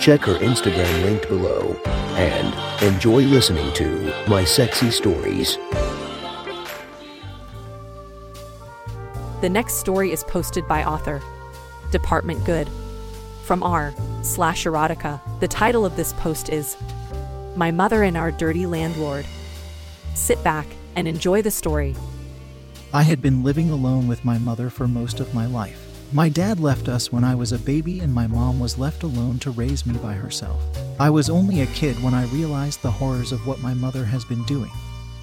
Check her Instagram linked below and enjoy listening to My Sexy Stories. The next story is posted by author Department Good from r slash erotica. The title of this post is My Mother and Our Dirty Landlord. Sit back and enjoy the story. I had been living alone with my mother for most of my life. My dad left us when I was a baby, and my mom was left alone to raise me by herself. I was only a kid when I realized the horrors of what my mother has been doing.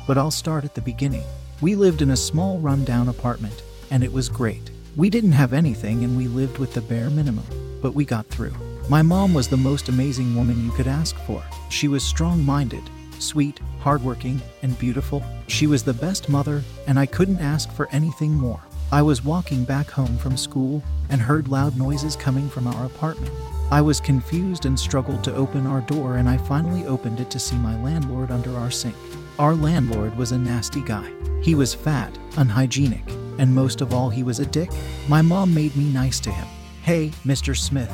But I'll start at the beginning. We lived in a small, rundown apartment, and it was great. We didn't have anything, and we lived with the bare minimum, but we got through. My mom was the most amazing woman you could ask for. She was strong minded, sweet, hardworking, and beautiful. She was the best mother, and I couldn't ask for anything more. I was walking back home from school and heard loud noises coming from our apartment. I was confused and struggled to open our door, and I finally opened it to see my landlord under our sink. Our landlord was a nasty guy. He was fat, unhygienic, and most of all, he was a dick. My mom made me nice to him. Hey, Mr. Smith.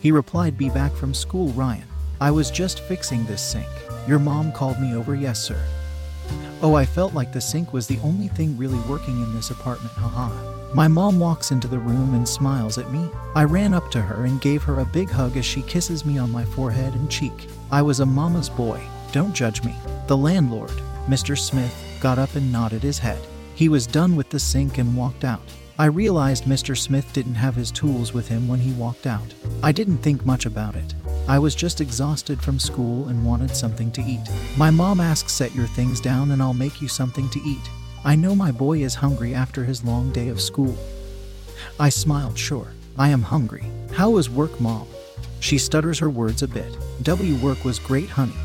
He replied, Be back from school, Ryan. I was just fixing this sink. Your mom called me over, yes, sir. Oh, I felt like the sink was the only thing really working in this apartment, haha. My mom walks into the room and smiles at me. I ran up to her and gave her a big hug as she kisses me on my forehead and cheek. I was a mama's boy, don't judge me. The landlord, Mr. Smith, got up and nodded his head. He was done with the sink and walked out. I realized Mr. Smith didn't have his tools with him when he walked out. I didn't think much about it. I was just exhausted from school and wanted something to eat. My mom asked, Set your things down and I'll make you something to eat. I know my boy is hungry after his long day of school. I smiled, Sure, I am hungry. How was work, mom? She stutters her words a bit. W work was great, honey.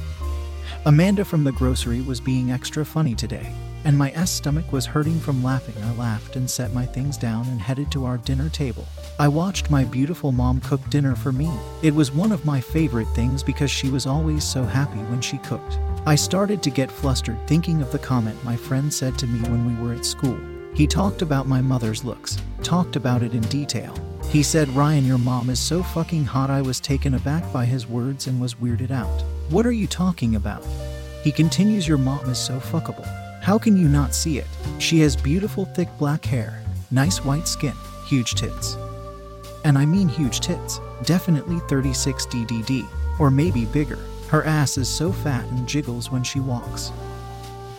Amanda from the grocery was being extra funny today, and my S stomach was hurting from laughing. I laughed and set my things down and headed to our dinner table. I watched my beautiful mom cook dinner for me. It was one of my favorite things because she was always so happy when she cooked. I started to get flustered thinking of the comment my friend said to me when we were at school. He talked about my mother's looks, talked about it in detail. He said, Ryan, your mom is so fucking hot. I was taken aback by his words and was weirded out. What are you talking about? He continues, Your mom is so fuckable. How can you not see it? She has beautiful, thick black hair, nice white skin, huge tits. And I mean huge tits. Definitely 36 DDD, or maybe bigger. Her ass is so fat and jiggles when she walks.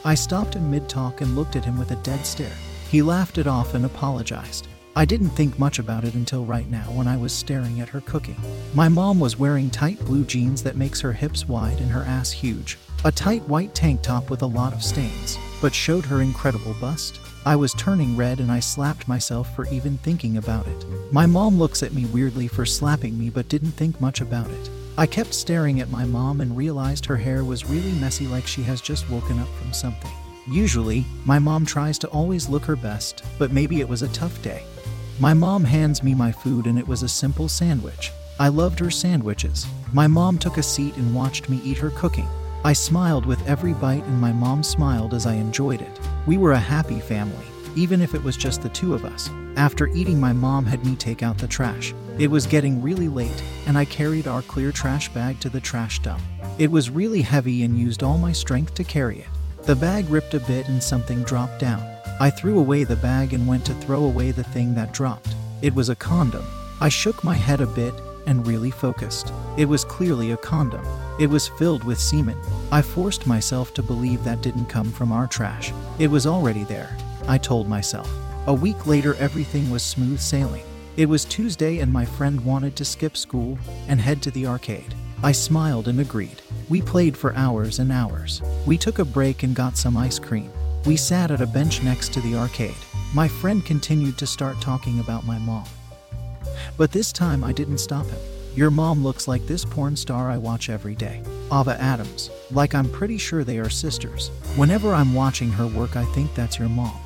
I stopped in mid talk and looked at him with a dead stare. He laughed it off and apologized. I didn't think much about it until right now when I was staring at her cooking. My mom was wearing tight blue jeans that makes her hips wide and her ass huge, a tight white tank top with a lot of stains, but showed her incredible bust. I was turning red and I slapped myself for even thinking about it. My mom looks at me weirdly for slapping me but didn't think much about it. I kept staring at my mom and realized her hair was really messy like she has just woken up from something. Usually, my mom tries to always look her best, but maybe it was a tough day. My mom hands me my food and it was a simple sandwich. I loved her sandwiches. My mom took a seat and watched me eat her cooking. I smiled with every bite and my mom smiled as I enjoyed it. We were a happy family, even if it was just the two of us. After eating, my mom had me take out the trash. It was getting really late, and I carried our clear trash bag to the trash dump. It was really heavy and used all my strength to carry it. The bag ripped a bit and something dropped down. I threw away the bag and went to throw away the thing that dropped. It was a condom. I shook my head a bit and really focused. It was clearly a condom. It was filled with semen. I forced myself to believe that didn't come from our trash. It was already there, I told myself. A week later, everything was smooth sailing. It was Tuesday, and my friend wanted to skip school and head to the arcade. I smiled and agreed. We played for hours and hours. We took a break and got some ice cream. We sat at a bench next to the arcade. My friend continued to start talking about my mom. But this time I didn't stop him. Your mom looks like this porn star I watch every day. Ava Adams. Like I'm pretty sure they are sisters. Whenever I'm watching her work, I think that's your mom.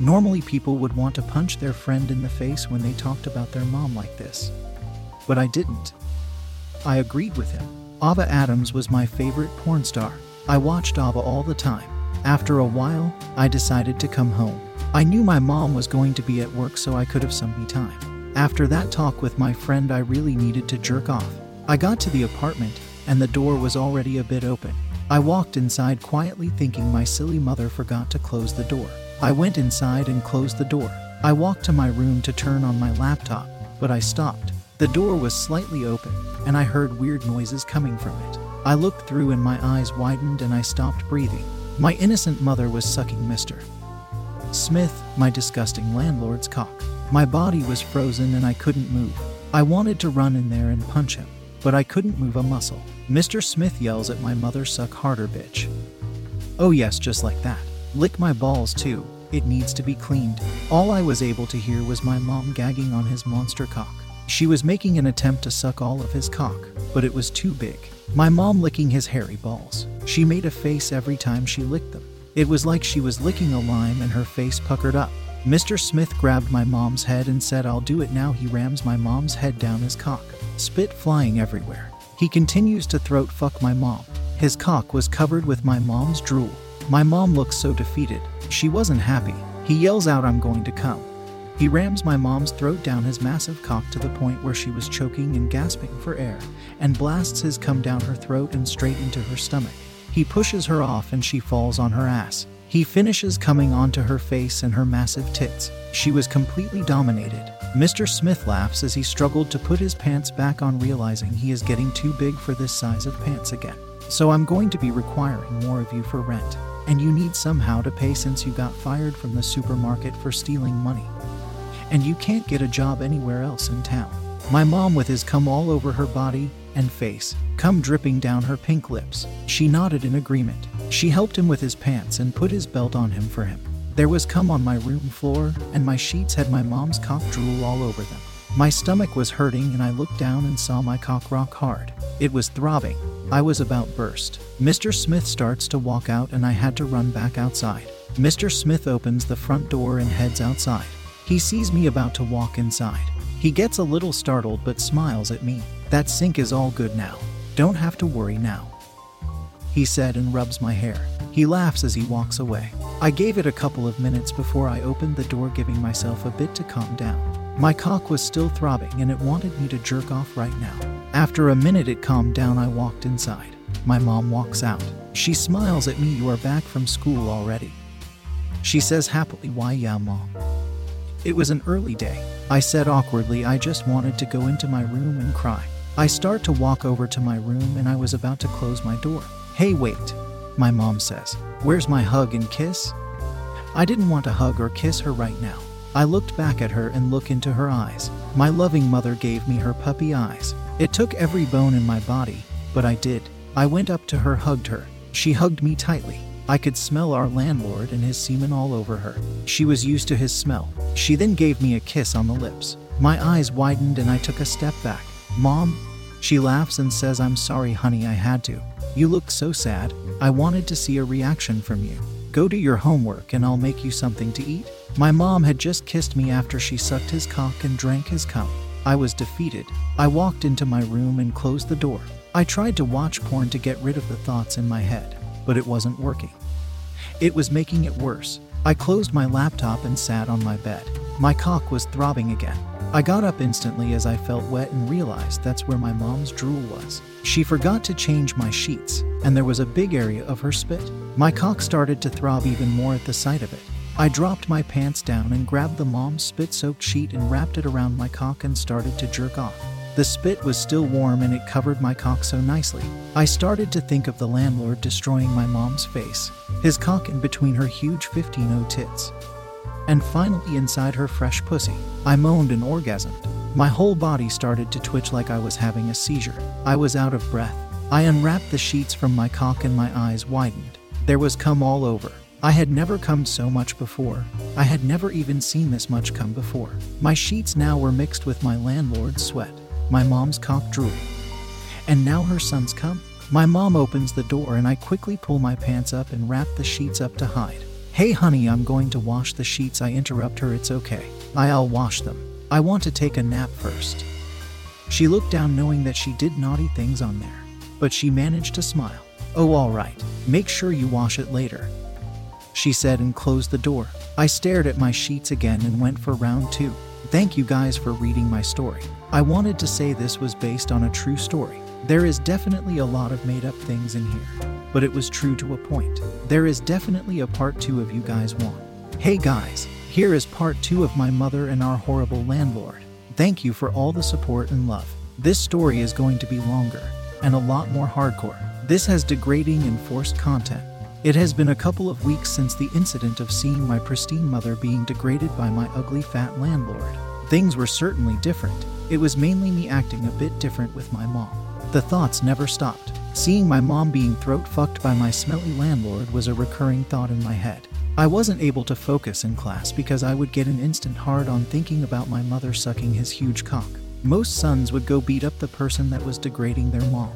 Normally, people would want to punch their friend in the face when they talked about their mom like this. But I didn't. I agreed with him. Ava Adams was my favorite porn star. I watched Ava all the time. After a while, I decided to come home. I knew my mom was going to be at work, so I could have some me time. After that talk with my friend, I really needed to jerk off. I got to the apartment, and the door was already a bit open. I walked inside quietly, thinking my silly mother forgot to close the door. I went inside and closed the door. I walked to my room to turn on my laptop, but I stopped. The door was slightly open, and I heard weird noises coming from it. I looked through and my eyes widened and I stopped breathing. My innocent mother was sucking Mr. Smith, my disgusting landlord's cock. My body was frozen and I couldn't move. I wanted to run in there and punch him, but I couldn't move a muscle. Mr. Smith yells at my mother, Suck harder, bitch. Oh, yes, just like that. Lick my balls too. It needs to be cleaned. All I was able to hear was my mom gagging on his monster cock. She was making an attempt to suck all of his cock, but it was too big. My mom licking his hairy balls. She made a face every time she licked them. It was like she was licking a lime and her face puckered up. Mr. Smith grabbed my mom's head and said, I'll do it now. He rams my mom's head down his cock, spit flying everywhere. He continues to throat fuck my mom. His cock was covered with my mom's drool. My mom looks so defeated. She wasn't happy. He yells out, I'm going to come. He rams my mom's throat down his massive cock to the point where she was choking and gasping for air, and blasts his cum down her throat and straight into her stomach. He pushes her off and she falls on her ass. He finishes coming onto her face and her massive tits. She was completely dominated. Mr. Smith laughs as he struggled to put his pants back on, realizing he is getting too big for this size of pants again. So I'm going to be requiring more of you for rent and you need somehow to pay since you got fired from the supermarket for stealing money. And you can't get a job anywhere else in town. My mom, with his cum all over her body and face, cum dripping down her pink lips, she nodded in agreement. She helped him with his pants and put his belt on him for him. There was cum on my room floor, and my sheets had my mom's cock drool all over them. My stomach was hurting, and I looked down and saw my cock rock hard. It was throbbing. I was about to burst. Mr. Smith starts to walk out, and I had to run back outside. Mr. Smith opens the front door and heads outside. He sees me about to walk inside. He gets a little startled but smiles at me. That sink is all good now. Don't have to worry now. He said and rubs my hair. He laughs as he walks away. I gave it a couple of minutes before I opened the door, giving myself a bit to calm down. My cock was still throbbing and it wanted me to jerk off right now. After a minute, it calmed down. I walked inside. My mom walks out. She smiles at me. You are back from school already. She says happily, Why, yeah, mom. It was an early day. I said awkwardly, I just wanted to go into my room and cry. I start to walk over to my room and I was about to close my door. Hey, wait, my mom says. Where's my hug and kiss? I didn't want to hug or kiss her right now. I looked back at her and looked into her eyes. My loving mother gave me her puppy eyes. It took every bone in my body, but I did. I went up to her, hugged her. She hugged me tightly. I could smell our landlord and his semen all over her. She was used to his smell. She then gave me a kiss on the lips. My eyes widened and I took a step back. Mom? She laughs and says, I'm sorry, honey, I had to. You look so sad. I wanted to see a reaction from you. Go do your homework and I'll make you something to eat. My mom had just kissed me after she sucked his cock and drank his cum. I was defeated. I walked into my room and closed the door. I tried to watch porn to get rid of the thoughts in my head, but it wasn't working. It was making it worse. I closed my laptop and sat on my bed. My cock was throbbing again. I got up instantly as I felt wet and realized that's where my mom's drool was. She forgot to change my sheets, and there was a big area of her spit. My cock started to throb even more at the sight of it. I dropped my pants down and grabbed the mom's spit soaked sheet and wrapped it around my cock and started to jerk off. The spit was still warm and it covered my cock so nicely. I started to think of the landlord destroying my mom's face, his cock in between her huge 15 tits, and finally inside her fresh pussy. I moaned and orgasmed. My whole body started to twitch like I was having a seizure. I was out of breath. I unwrapped the sheets from my cock and my eyes widened. There was cum all over. I had never come so much before. I had never even seen this much come before. My sheets now were mixed with my landlord's sweat, my mom's cock drool, and now her son's come. My mom opens the door and I quickly pull my pants up and wrap the sheets up to hide. Hey, honey, I'm going to wash the sheets. I interrupt her, it's okay. I'll wash them. I want to take a nap first. She looked down knowing that she did naughty things on there, but she managed to smile. Oh, all right. Make sure you wash it later. She said and closed the door. I stared at my sheets again and went for round two. Thank you guys for reading my story. I wanted to say this was based on a true story. There is definitely a lot of made up things in here, but it was true to a point. There is definitely a part two of you guys want. Hey guys, here is part two of my mother and our horrible landlord. Thank you for all the support and love. This story is going to be longer and a lot more hardcore. This has degrading and forced content. It has been a couple of weeks since the incident of seeing my pristine mother being degraded by my ugly fat landlord. Things were certainly different. It was mainly me acting a bit different with my mom. The thoughts never stopped. Seeing my mom being throat fucked by my smelly landlord was a recurring thought in my head. I wasn't able to focus in class because I would get an instant hard on thinking about my mother sucking his huge cock. Most sons would go beat up the person that was degrading their mom.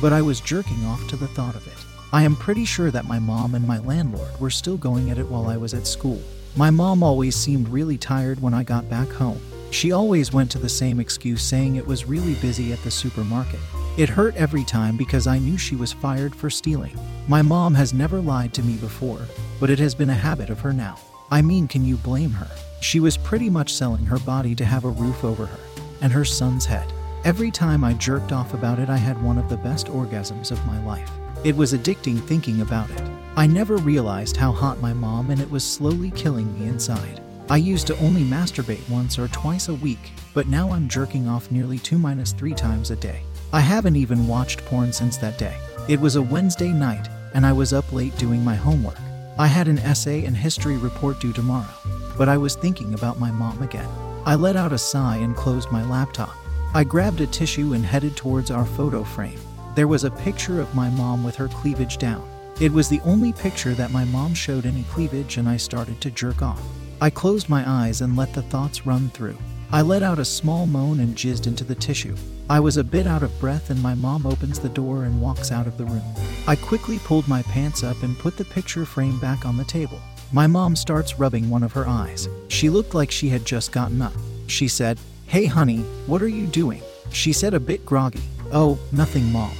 But I was jerking off to the thought of it. I am pretty sure that my mom and my landlord were still going at it while I was at school. My mom always seemed really tired when I got back home. She always went to the same excuse saying it was really busy at the supermarket. It hurt every time because I knew she was fired for stealing. My mom has never lied to me before, but it has been a habit of her now. I mean, can you blame her? She was pretty much selling her body to have a roof over her and her son's head. Every time I jerked off about it, I had one of the best orgasms of my life. It was addicting thinking about it. I never realized how hot my mom and it was slowly killing me inside. I used to only masturbate once or twice a week, but now I'm jerking off nearly 2 minus 3 times a day. I haven't even watched porn since that day. It was a Wednesday night, and I was up late doing my homework. I had an essay and history report due tomorrow, but I was thinking about my mom again. I let out a sigh and closed my laptop. I grabbed a tissue and headed towards our photo frame. There was a picture of my mom with her cleavage down. It was the only picture that my mom showed any cleavage, and I started to jerk off. I closed my eyes and let the thoughts run through. I let out a small moan and jizzed into the tissue. I was a bit out of breath, and my mom opens the door and walks out of the room. I quickly pulled my pants up and put the picture frame back on the table. My mom starts rubbing one of her eyes. She looked like she had just gotten up. She said, Hey, honey, what are you doing? She said a bit groggy. Oh, nothing, mom.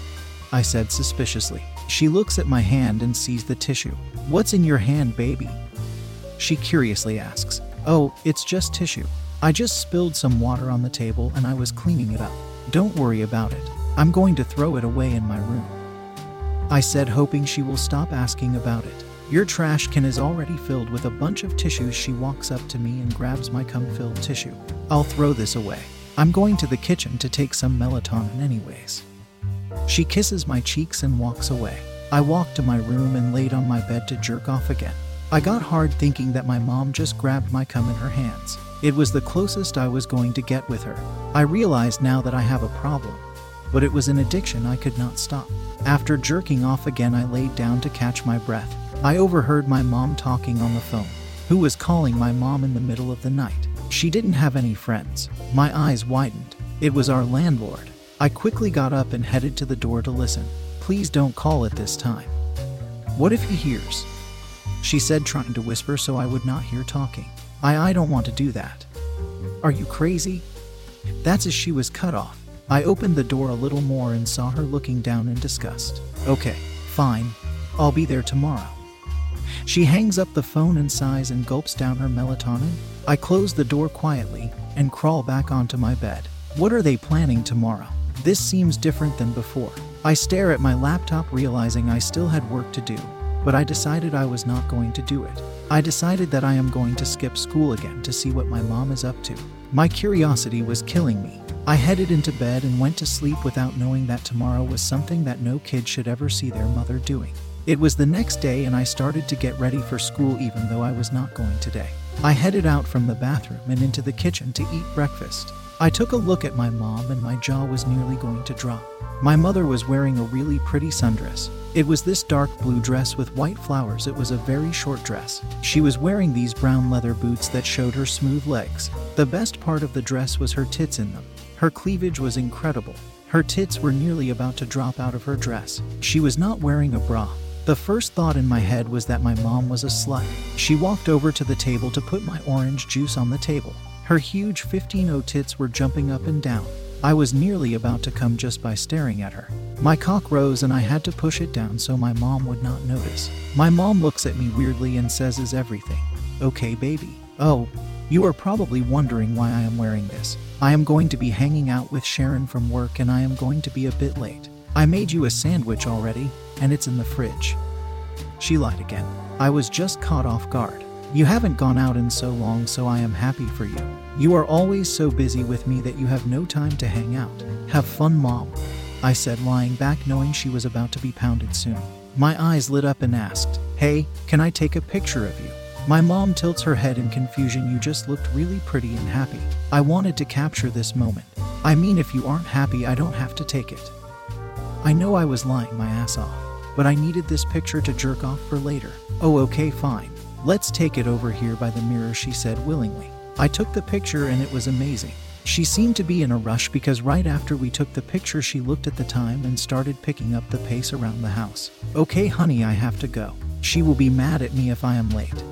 I said suspiciously. She looks at my hand and sees the tissue. What's in your hand, baby? She curiously asks. Oh, it's just tissue. I just spilled some water on the table and I was cleaning it up. Don't worry about it. I'm going to throw it away in my room. I said, hoping she will stop asking about it. Your trash can is already filled with a bunch of tissues. She walks up to me and grabs my cum filled tissue. I'll throw this away. I'm going to the kitchen to take some melatonin, anyways. She kisses my cheeks and walks away. I walked to my room and laid on my bed to jerk off again. I got hard thinking that my mom just grabbed my cum in her hands. It was the closest I was going to get with her. I realized now that I have a problem, but it was an addiction I could not stop. After jerking off again, I laid down to catch my breath. I overheard my mom talking on the phone. Who was calling my mom in the middle of the night? She didn't have any friends. My eyes widened. It was our landlord. I quickly got up and headed to the door to listen. Please don't call at this time. What if he hears? She said, trying to whisper so I would not hear talking. I, I don't want to do that. Are you crazy? That's as she was cut off. I opened the door a little more and saw her looking down in disgust. Okay, fine. I'll be there tomorrow. She hangs up the phone and sighs and gulps down her melatonin. I close the door quietly and crawl back onto my bed. What are they planning tomorrow? This seems different than before. I stare at my laptop, realizing I still had work to do but I decided I was not going to do it. I decided that I am going to skip school again to see what my mom is up to. My curiosity was killing me. I headed into bed and went to sleep without knowing that tomorrow was something that no kid should ever see their mother doing. It was the next day, and I started to get ready for school even though I was not going today. I headed out from the bathroom and into the kitchen to eat breakfast. I took a look at my mom, and my jaw was nearly going to drop. My mother was wearing a really pretty sundress. It was this dark blue dress with white flowers. It was a very short dress. She was wearing these brown leather boots that showed her smooth legs. The best part of the dress was her tits in them. Her cleavage was incredible. Her tits were nearly about to drop out of her dress. She was not wearing a bra. The first thought in my head was that my mom was a slut. She walked over to the table to put my orange juice on the table. Her huge 15 tits were jumping up and down. I was nearly about to come just by staring at her. My cock rose and I had to push it down so my mom would not notice. My mom looks at me weirdly and says, Is everything okay, baby? Oh, you are probably wondering why I am wearing this. I am going to be hanging out with Sharon from work and I am going to be a bit late. I made you a sandwich already, and it's in the fridge. She lied again. I was just caught off guard. You haven't gone out in so long, so I am happy for you. You are always so busy with me that you have no time to hang out. Have fun, Mom. I said, lying back, knowing she was about to be pounded soon. My eyes lit up and asked, Hey, can I take a picture of you? My mom tilts her head in confusion. You just looked really pretty and happy. I wanted to capture this moment. I mean, if you aren't happy, I don't have to take it. I know I was lying my ass off, but I needed this picture to jerk off for later. Oh, okay, fine. Let's take it over here by the mirror, she said willingly. I took the picture and it was amazing. She seemed to be in a rush because right after we took the picture, she looked at the time and started picking up the pace around the house. Okay, honey, I have to go. She will be mad at me if I am late.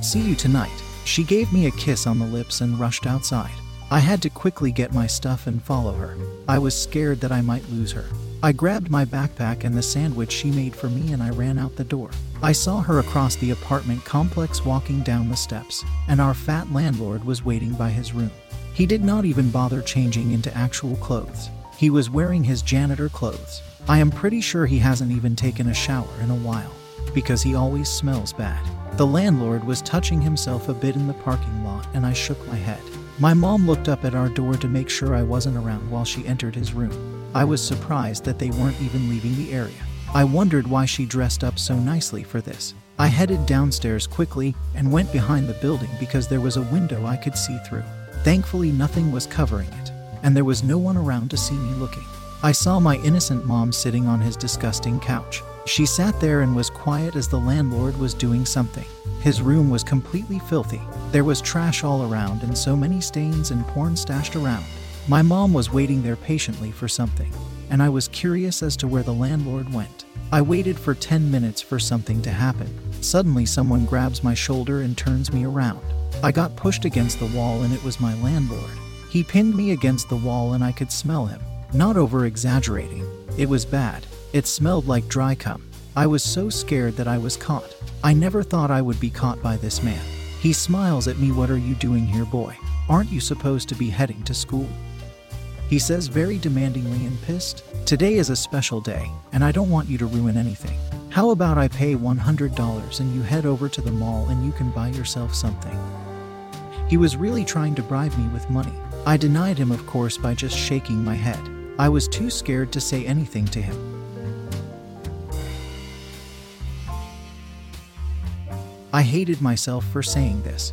See you tonight. She gave me a kiss on the lips and rushed outside. I had to quickly get my stuff and follow her. I was scared that I might lose her. I grabbed my backpack and the sandwich she made for me and I ran out the door. I saw her across the apartment complex walking down the steps, and our fat landlord was waiting by his room. He did not even bother changing into actual clothes. He was wearing his janitor clothes. I am pretty sure he hasn't even taken a shower in a while, because he always smells bad. The landlord was touching himself a bit in the parking lot, and I shook my head. My mom looked up at our door to make sure I wasn't around while she entered his room. I was surprised that they weren't even leaving the area. I wondered why she dressed up so nicely for this. I headed downstairs quickly and went behind the building because there was a window I could see through. Thankfully, nothing was covering it, and there was no one around to see me looking. I saw my innocent mom sitting on his disgusting couch. She sat there and was quiet as the landlord was doing something. His room was completely filthy. There was trash all around and so many stains and porn stashed around. My mom was waiting there patiently for something, and I was curious as to where the landlord went. I waited for 10 minutes for something to happen. Suddenly, someone grabs my shoulder and turns me around. I got pushed against the wall, and it was my landlord. He pinned me against the wall, and I could smell him. Not over exaggerating. It was bad. It smelled like dry cum. I was so scared that I was caught. I never thought I would be caught by this man. He smiles at me, What are you doing here, boy? Aren't you supposed to be heading to school? He says very demandingly and pissed, Today is a special day, and I don't want you to ruin anything. How about I pay $100 and you head over to the mall and you can buy yourself something? He was really trying to bribe me with money. I denied him, of course, by just shaking my head. I was too scared to say anything to him. I hated myself for saying this.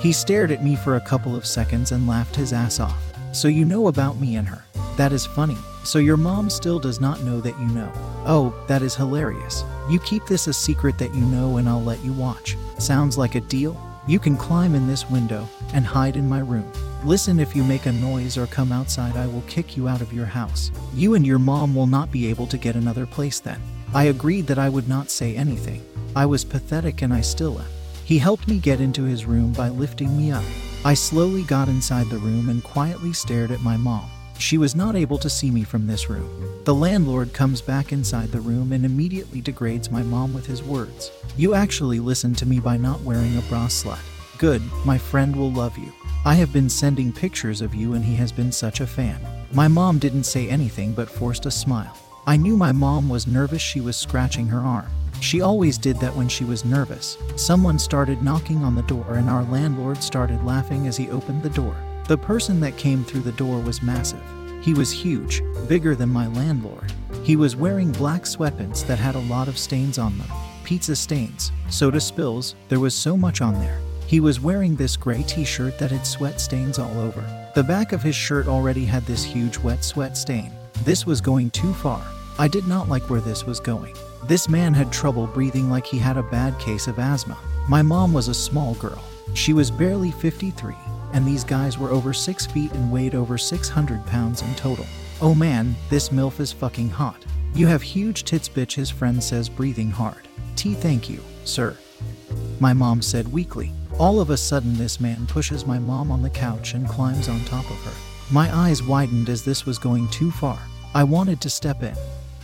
He stared at me for a couple of seconds and laughed his ass off. So you know about me and her. That is funny. So your mom still does not know that you know. Oh, that is hilarious. You keep this a secret that you know and I'll let you watch. Sounds like a deal? You can climb in this window and hide in my room. Listen, if you make a noise or come outside, I will kick you out of your house. You and your mom will not be able to get another place then. I agreed that I would not say anything. I was pathetic and I still am. He helped me get into his room by lifting me up. I slowly got inside the room and quietly stared at my mom. She was not able to see me from this room. The landlord comes back inside the room and immediately degrades my mom with his words. You actually listened to me by not wearing a bra slut. Good, my friend will love you. I have been sending pictures of you and he has been such a fan. My mom didn't say anything but forced a smile. I knew my mom was nervous, she was scratching her arm. She always did that when she was nervous. Someone started knocking on the door, and our landlord started laughing as he opened the door. The person that came through the door was massive. He was huge, bigger than my landlord. He was wearing black sweatpants that had a lot of stains on them pizza stains, soda spills, there was so much on there. He was wearing this gray t shirt that had sweat stains all over. The back of his shirt already had this huge wet sweat stain. This was going too far. I did not like where this was going. This man had trouble breathing like he had a bad case of asthma. My mom was a small girl. She was barely 53. and these guys were over 6 feet and weighed over 600 pounds in total. Oh man, this MILF is fucking hot. You have huge tits, bitch, his friend says, breathing hard. T, thank you, sir. My mom said weakly. All of a sudden, this man pushes my mom on the couch and climbs on top of her. My eyes widened as this was going too far. I wanted to step in,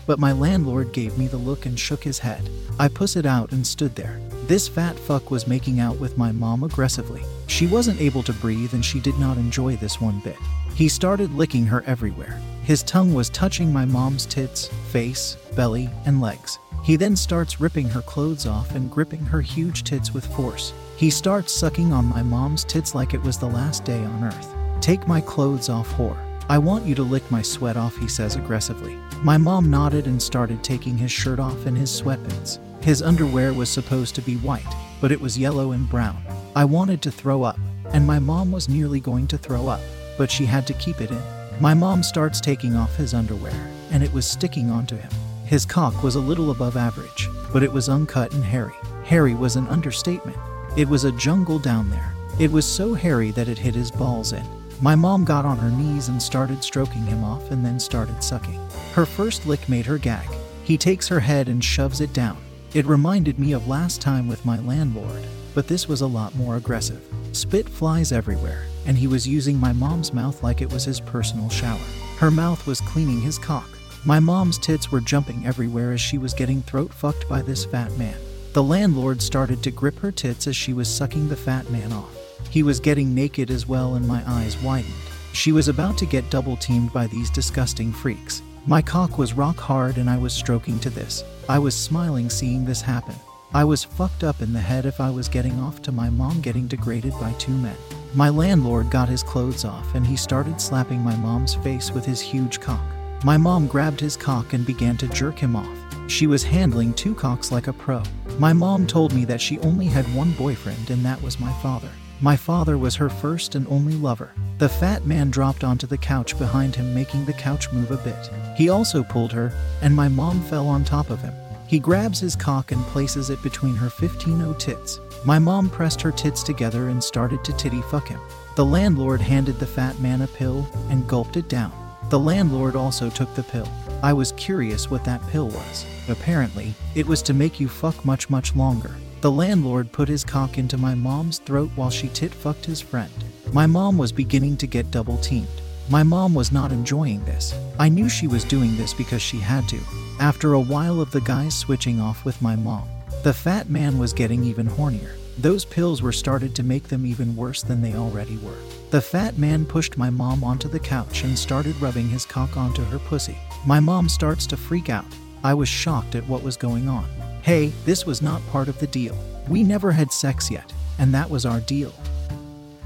but my landlord gave me the look and shook his head. I pushed out and stood there. This fat fuck was making out with my mom aggressively. She wasn't able to breathe and she did not enjoy this one bit. He started licking her everywhere. His tongue was touching my mom's tits, face, belly, and legs. He then starts ripping her clothes off and gripping her huge tits with force. He starts sucking on my mom's tits like it was the last day on earth. Take my clothes off, whore. I want you to lick my sweat off, he says aggressively. My mom nodded and started taking his shirt off and his sweatpants. His underwear was supposed to be white, but it was yellow and brown. I wanted to throw up, and my mom was nearly going to throw up, but she had to keep it in. My mom starts taking off his underwear, and it was sticking onto him. His cock was a little above average, but it was uncut and hairy. Hairy was an understatement. It was a jungle down there. It was so hairy that it hit his balls in. My mom got on her knees and started stroking him off and then started sucking. Her first lick made her gag. He takes her head and shoves it down. It reminded me of last time with my landlord, but this was a lot more aggressive. Spit flies everywhere, and he was using my mom's mouth like it was his personal shower. Her mouth was cleaning his cock. My mom's tits were jumping everywhere as she was getting throat fucked by this fat man. The landlord started to grip her tits as she was sucking the fat man off. He was getting naked as well, and my eyes widened. She was about to get double teamed by these disgusting freaks. My cock was rock hard and I was stroking to this. I was smiling seeing this happen. I was fucked up in the head if I was getting off to my mom getting degraded by two men. My landlord got his clothes off and he started slapping my mom's face with his huge cock. My mom grabbed his cock and began to jerk him off. She was handling two cocks like a pro. My mom told me that she only had one boyfriend and that was my father. My father was her first and only lover. The fat man dropped onto the couch behind him, making the couch move a bit. He also pulled her, and my mom fell on top of him. He grabs his cock and places it between her 15 tits. My mom pressed her tits together and started to titty fuck him. The landlord handed the fat man a pill and gulped it down. The landlord also took the pill. I was curious what that pill was. Apparently, it was to make you fuck much, much longer. The landlord put his cock into my mom's throat while she tit fucked his friend. My mom was beginning to get double teamed. My mom was not enjoying this. I knew she was doing this because she had to. After a while of the guys switching off with my mom, the fat man was getting even hornier. Those pills were started to make them even worse than they already were. The fat man pushed my mom onto the couch and started rubbing his cock onto her pussy. My mom starts to freak out. I was shocked at what was going on. Hey, this was not part of the deal. We never had sex yet, and that was our deal.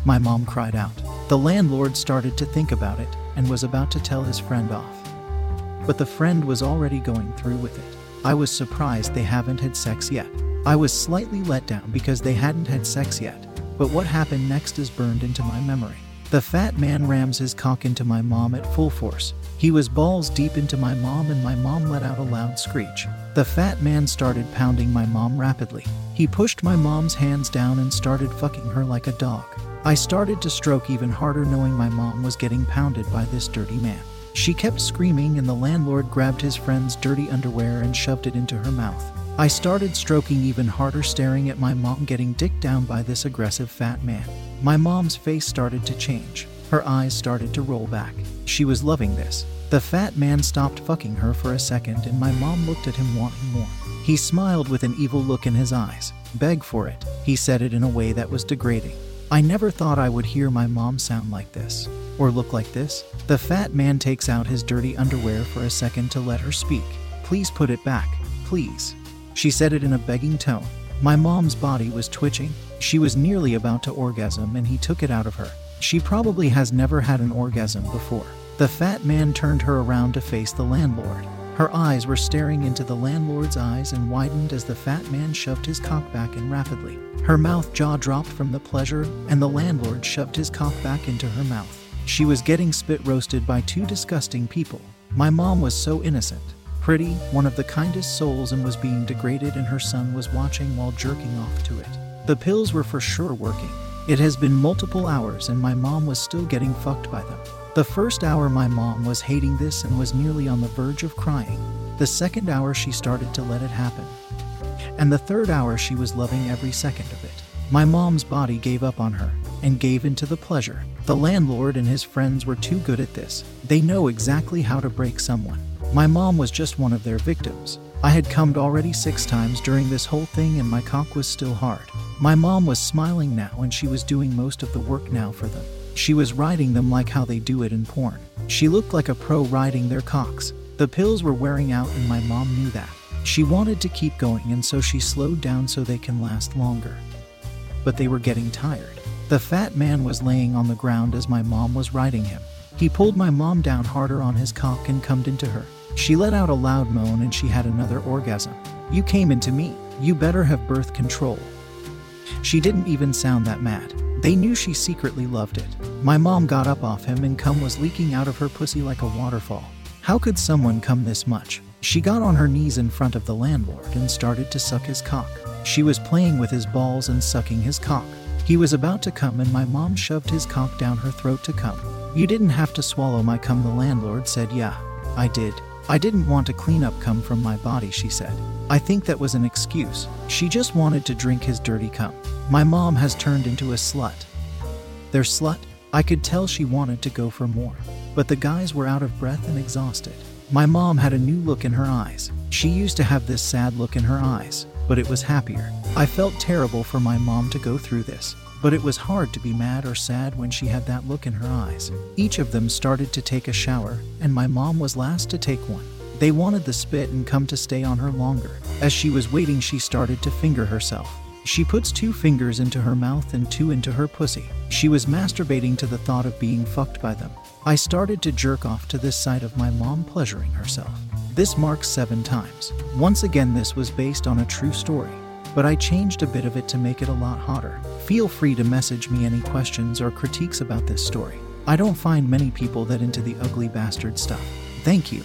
My mom cried out. The landlord started to think about it and was about to tell his friend off. But the friend was already going through with it. I was surprised they haven't had sex yet. I was slightly let down because they hadn't had sex yet, but what happened next is burned into my memory. The fat man rams his cock into my mom at full force. He was balls deep into my mom, and my mom let out a loud screech. The fat man started pounding my mom rapidly. He pushed my mom's hands down and started fucking her like a dog. I started to stroke even harder, knowing my mom was getting pounded by this dirty man. She kept screaming, and the landlord grabbed his friend's dirty underwear and shoved it into her mouth. I started stroking even harder, staring at my mom getting dicked down by this aggressive fat man. My mom's face started to change. Her eyes started to roll back. She was loving this. The fat man stopped fucking her for a second, and my mom looked at him wanting more. He smiled with an evil look in his eyes. Beg for it. He said it in a way that was degrading. I never thought I would hear my mom sound like this, or look like this. The fat man takes out his dirty underwear for a second to let her speak. Please put it back, please. She said it in a begging tone. My mom's body was twitching. She was nearly about to orgasm, and he took it out of her. She probably has never had an orgasm before. The fat man turned her around to face the landlord. Her eyes were staring into the landlord's eyes and widened as the fat man shoved his cock back in rapidly. Her mouth jaw dropped from the pleasure, and the landlord shoved his cock back into her mouth. She was getting spit roasted by two disgusting people. My mom was so innocent, pretty, one of the kindest souls, and was being degraded, and her son was watching while jerking off to it. The pills were for sure working. It has been multiple hours and my mom was still getting fucked by them. The first hour, my mom was hating this and was nearly on the verge of crying. The second hour, she started to let it happen. And the third hour, she was loving every second of it. My mom's body gave up on her and gave into the pleasure. The landlord and his friends were too good at this. They know exactly how to break someone. My mom was just one of their victims. I had cummed already six times during this whole thing and my cock was still hard. My mom was smiling now and she was doing most of the work now for them. She was riding them like how they do it in porn. She looked like a pro riding their cocks. The pills were wearing out and my mom knew that. She wanted to keep going and so she slowed down so they can last longer. But they were getting tired. The fat man was laying on the ground as my mom was riding him. He pulled my mom down harder on his cock and cummed into her. She let out a loud moan and she had another orgasm. You came into me. You better have birth control. She didn't even sound that mad. They knew she secretly loved it. My mom got up off him and cum was leaking out of her pussy like a waterfall. How could someone come this much? She got on her knees in front of the landlord and started to suck his cock. She was playing with his balls and sucking his cock. He was about to come and my mom shoved his cock down her throat to come. You didn't have to swallow my cum, the landlord said. Yeah, I did. I didn't want to clean up cum from my body, she said. I think that was an excuse. She just wanted to drink his dirty cum. My mom has turned into a slut. Their slut? I could tell she wanted to go for more. But the guys were out of breath and exhausted. My mom had a new look in her eyes. She used to have this sad look in her eyes, but it was happier. I felt terrible for my mom to go through this. But it was hard to be mad or sad when she had that look in her eyes. Each of them started to take a shower, and my mom was last to take one. They wanted the spit and come to stay on her longer. As she was waiting, she started to finger herself. She puts two fingers into her mouth and two into her pussy. She was masturbating to the thought of being fucked by them. I started to jerk off to this sight of my mom pleasuring herself. This marks seven times. Once again, this was based on a true story but I changed a bit of it to make it a lot hotter. Feel free to message me any questions or critiques about this story. I don't find many people that into the ugly bastard stuff. Thank you.